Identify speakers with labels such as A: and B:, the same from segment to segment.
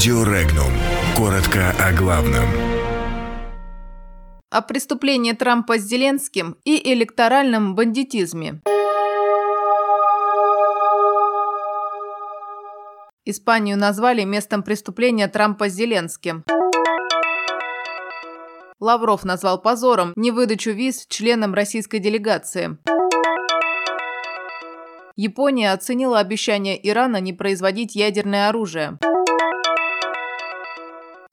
A: Радио Регнум. Коротко о главном.
B: О преступлении Трампа с Зеленским и электоральном бандитизме. Испанию назвали местом преступления Трампа с Зеленским. Лавров назвал позором невыдачу виз членам российской делегации. Япония оценила обещание Ирана не производить ядерное оружие.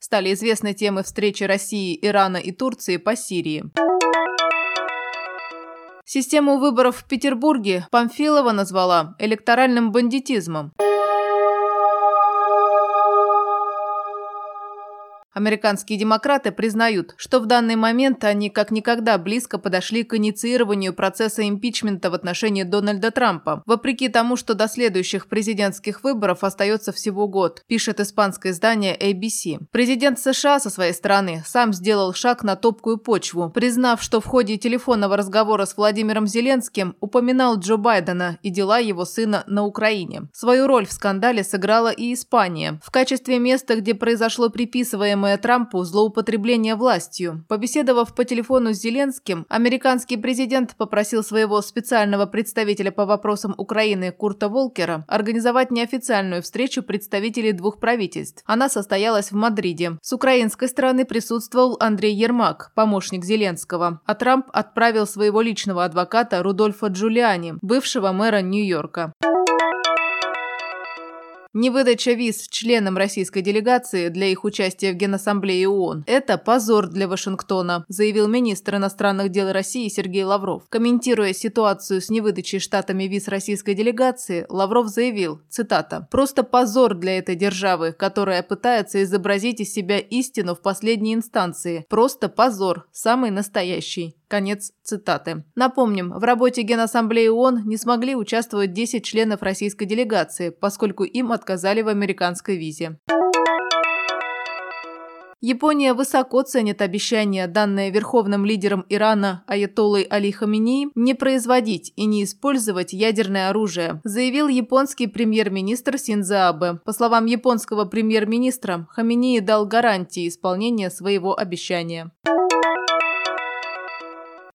B: Стали известны темы встречи России, Ирана и Турции по Сирии. Систему выборов в Петербурге Памфилова назвала электоральным бандитизмом. Американские демократы признают, что в данный момент они как никогда близко подошли к инициированию процесса импичмента в отношении Дональда Трампа, вопреки тому, что до следующих президентских выборов остается всего год, пишет испанское издание ABC. Президент США со своей стороны сам сделал шаг на топкую почву, признав, что в ходе телефонного разговора с Владимиром Зеленским упоминал Джо Байдена и дела его сына на Украине. Свою роль в скандале сыграла и Испания. В качестве места, где произошло приписываемое приписываемое Трампу злоупотребление властью. Побеседовав по телефону с Зеленским, американский президент попросил своего специального представителя по вопросам Украины Курта Волкера организовать неофициальную встречу представителей двух правительств. Она состоялась в Мадриде. С украинской стороны присутствовал Андрей Ермак, помощник Зеленского, а Трамп отправил своего личного адвоката Рудольфа Джулиани, бывшего мэра Нью-Йорка. Невыдача виз членам российской делегации для их участия в Генассамблее ООН – это позор для Вашингтона, заявил министр иностранных дел России Сергей Лавров. Комментируя ситуацию с невыдачей штатами виз российской делегации, Лавров заявил, цитата, «Просто позор для этой державы, которая пытается изобразить из себя истину в последней инстанции. Просто позор, самый настоящий». Конец цитаты. Напомним, в работе Генассамблеи ООН не смогли участвовать 10 членов российской делегации, поскольку им отказали в американской визе. Япония высоко ценит обещание, данное верховным лидером Ирана Аятоллой Али Хаминеи, не производить и не использовать ядерное оружие, заявил японский премьер-министр Синзо Абе. По словам японского премьер-министра, Хаминеи дал гарантии исполнения своего обещания.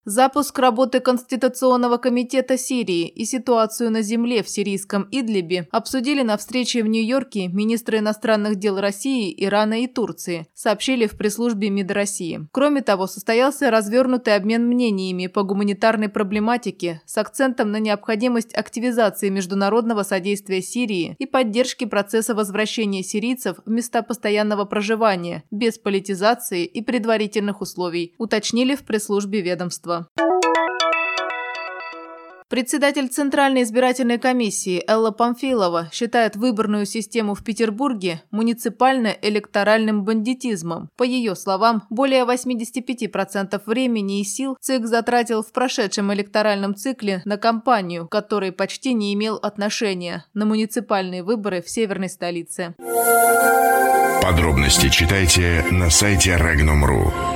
B: Запуск работы Конституционного комитета Сирии и ситуацию на земле в сирийском Идлибе обсудили на встрече в Нью-Йорке министры иностранных дел России, Ирана и Турции, сообщили в пресс-службе МИД России. Кроме того, состоялся развернутый обмен мнениями по гуманитарной проблематике с акцентом на необходимость активизации международного содействия Сирии и поддержки процесса возвращения сирийцев в места постоянного проживания без политизации и предварительных условий, уточнили в пресс-службе ведомства государства. Председатель Центральной избирательной комиссии Элла Памфилова считает выборную систему в Петербурге муниципально-электоральным бандитизмом. По ее словам, более 85% времени и сил ЦИК затратил в прошедшем электоральном цикле на кампанию, который почти не имел отношения на муниципальные выборы в северной столице.
A: Подробности читайте на сайте Regnum.ru.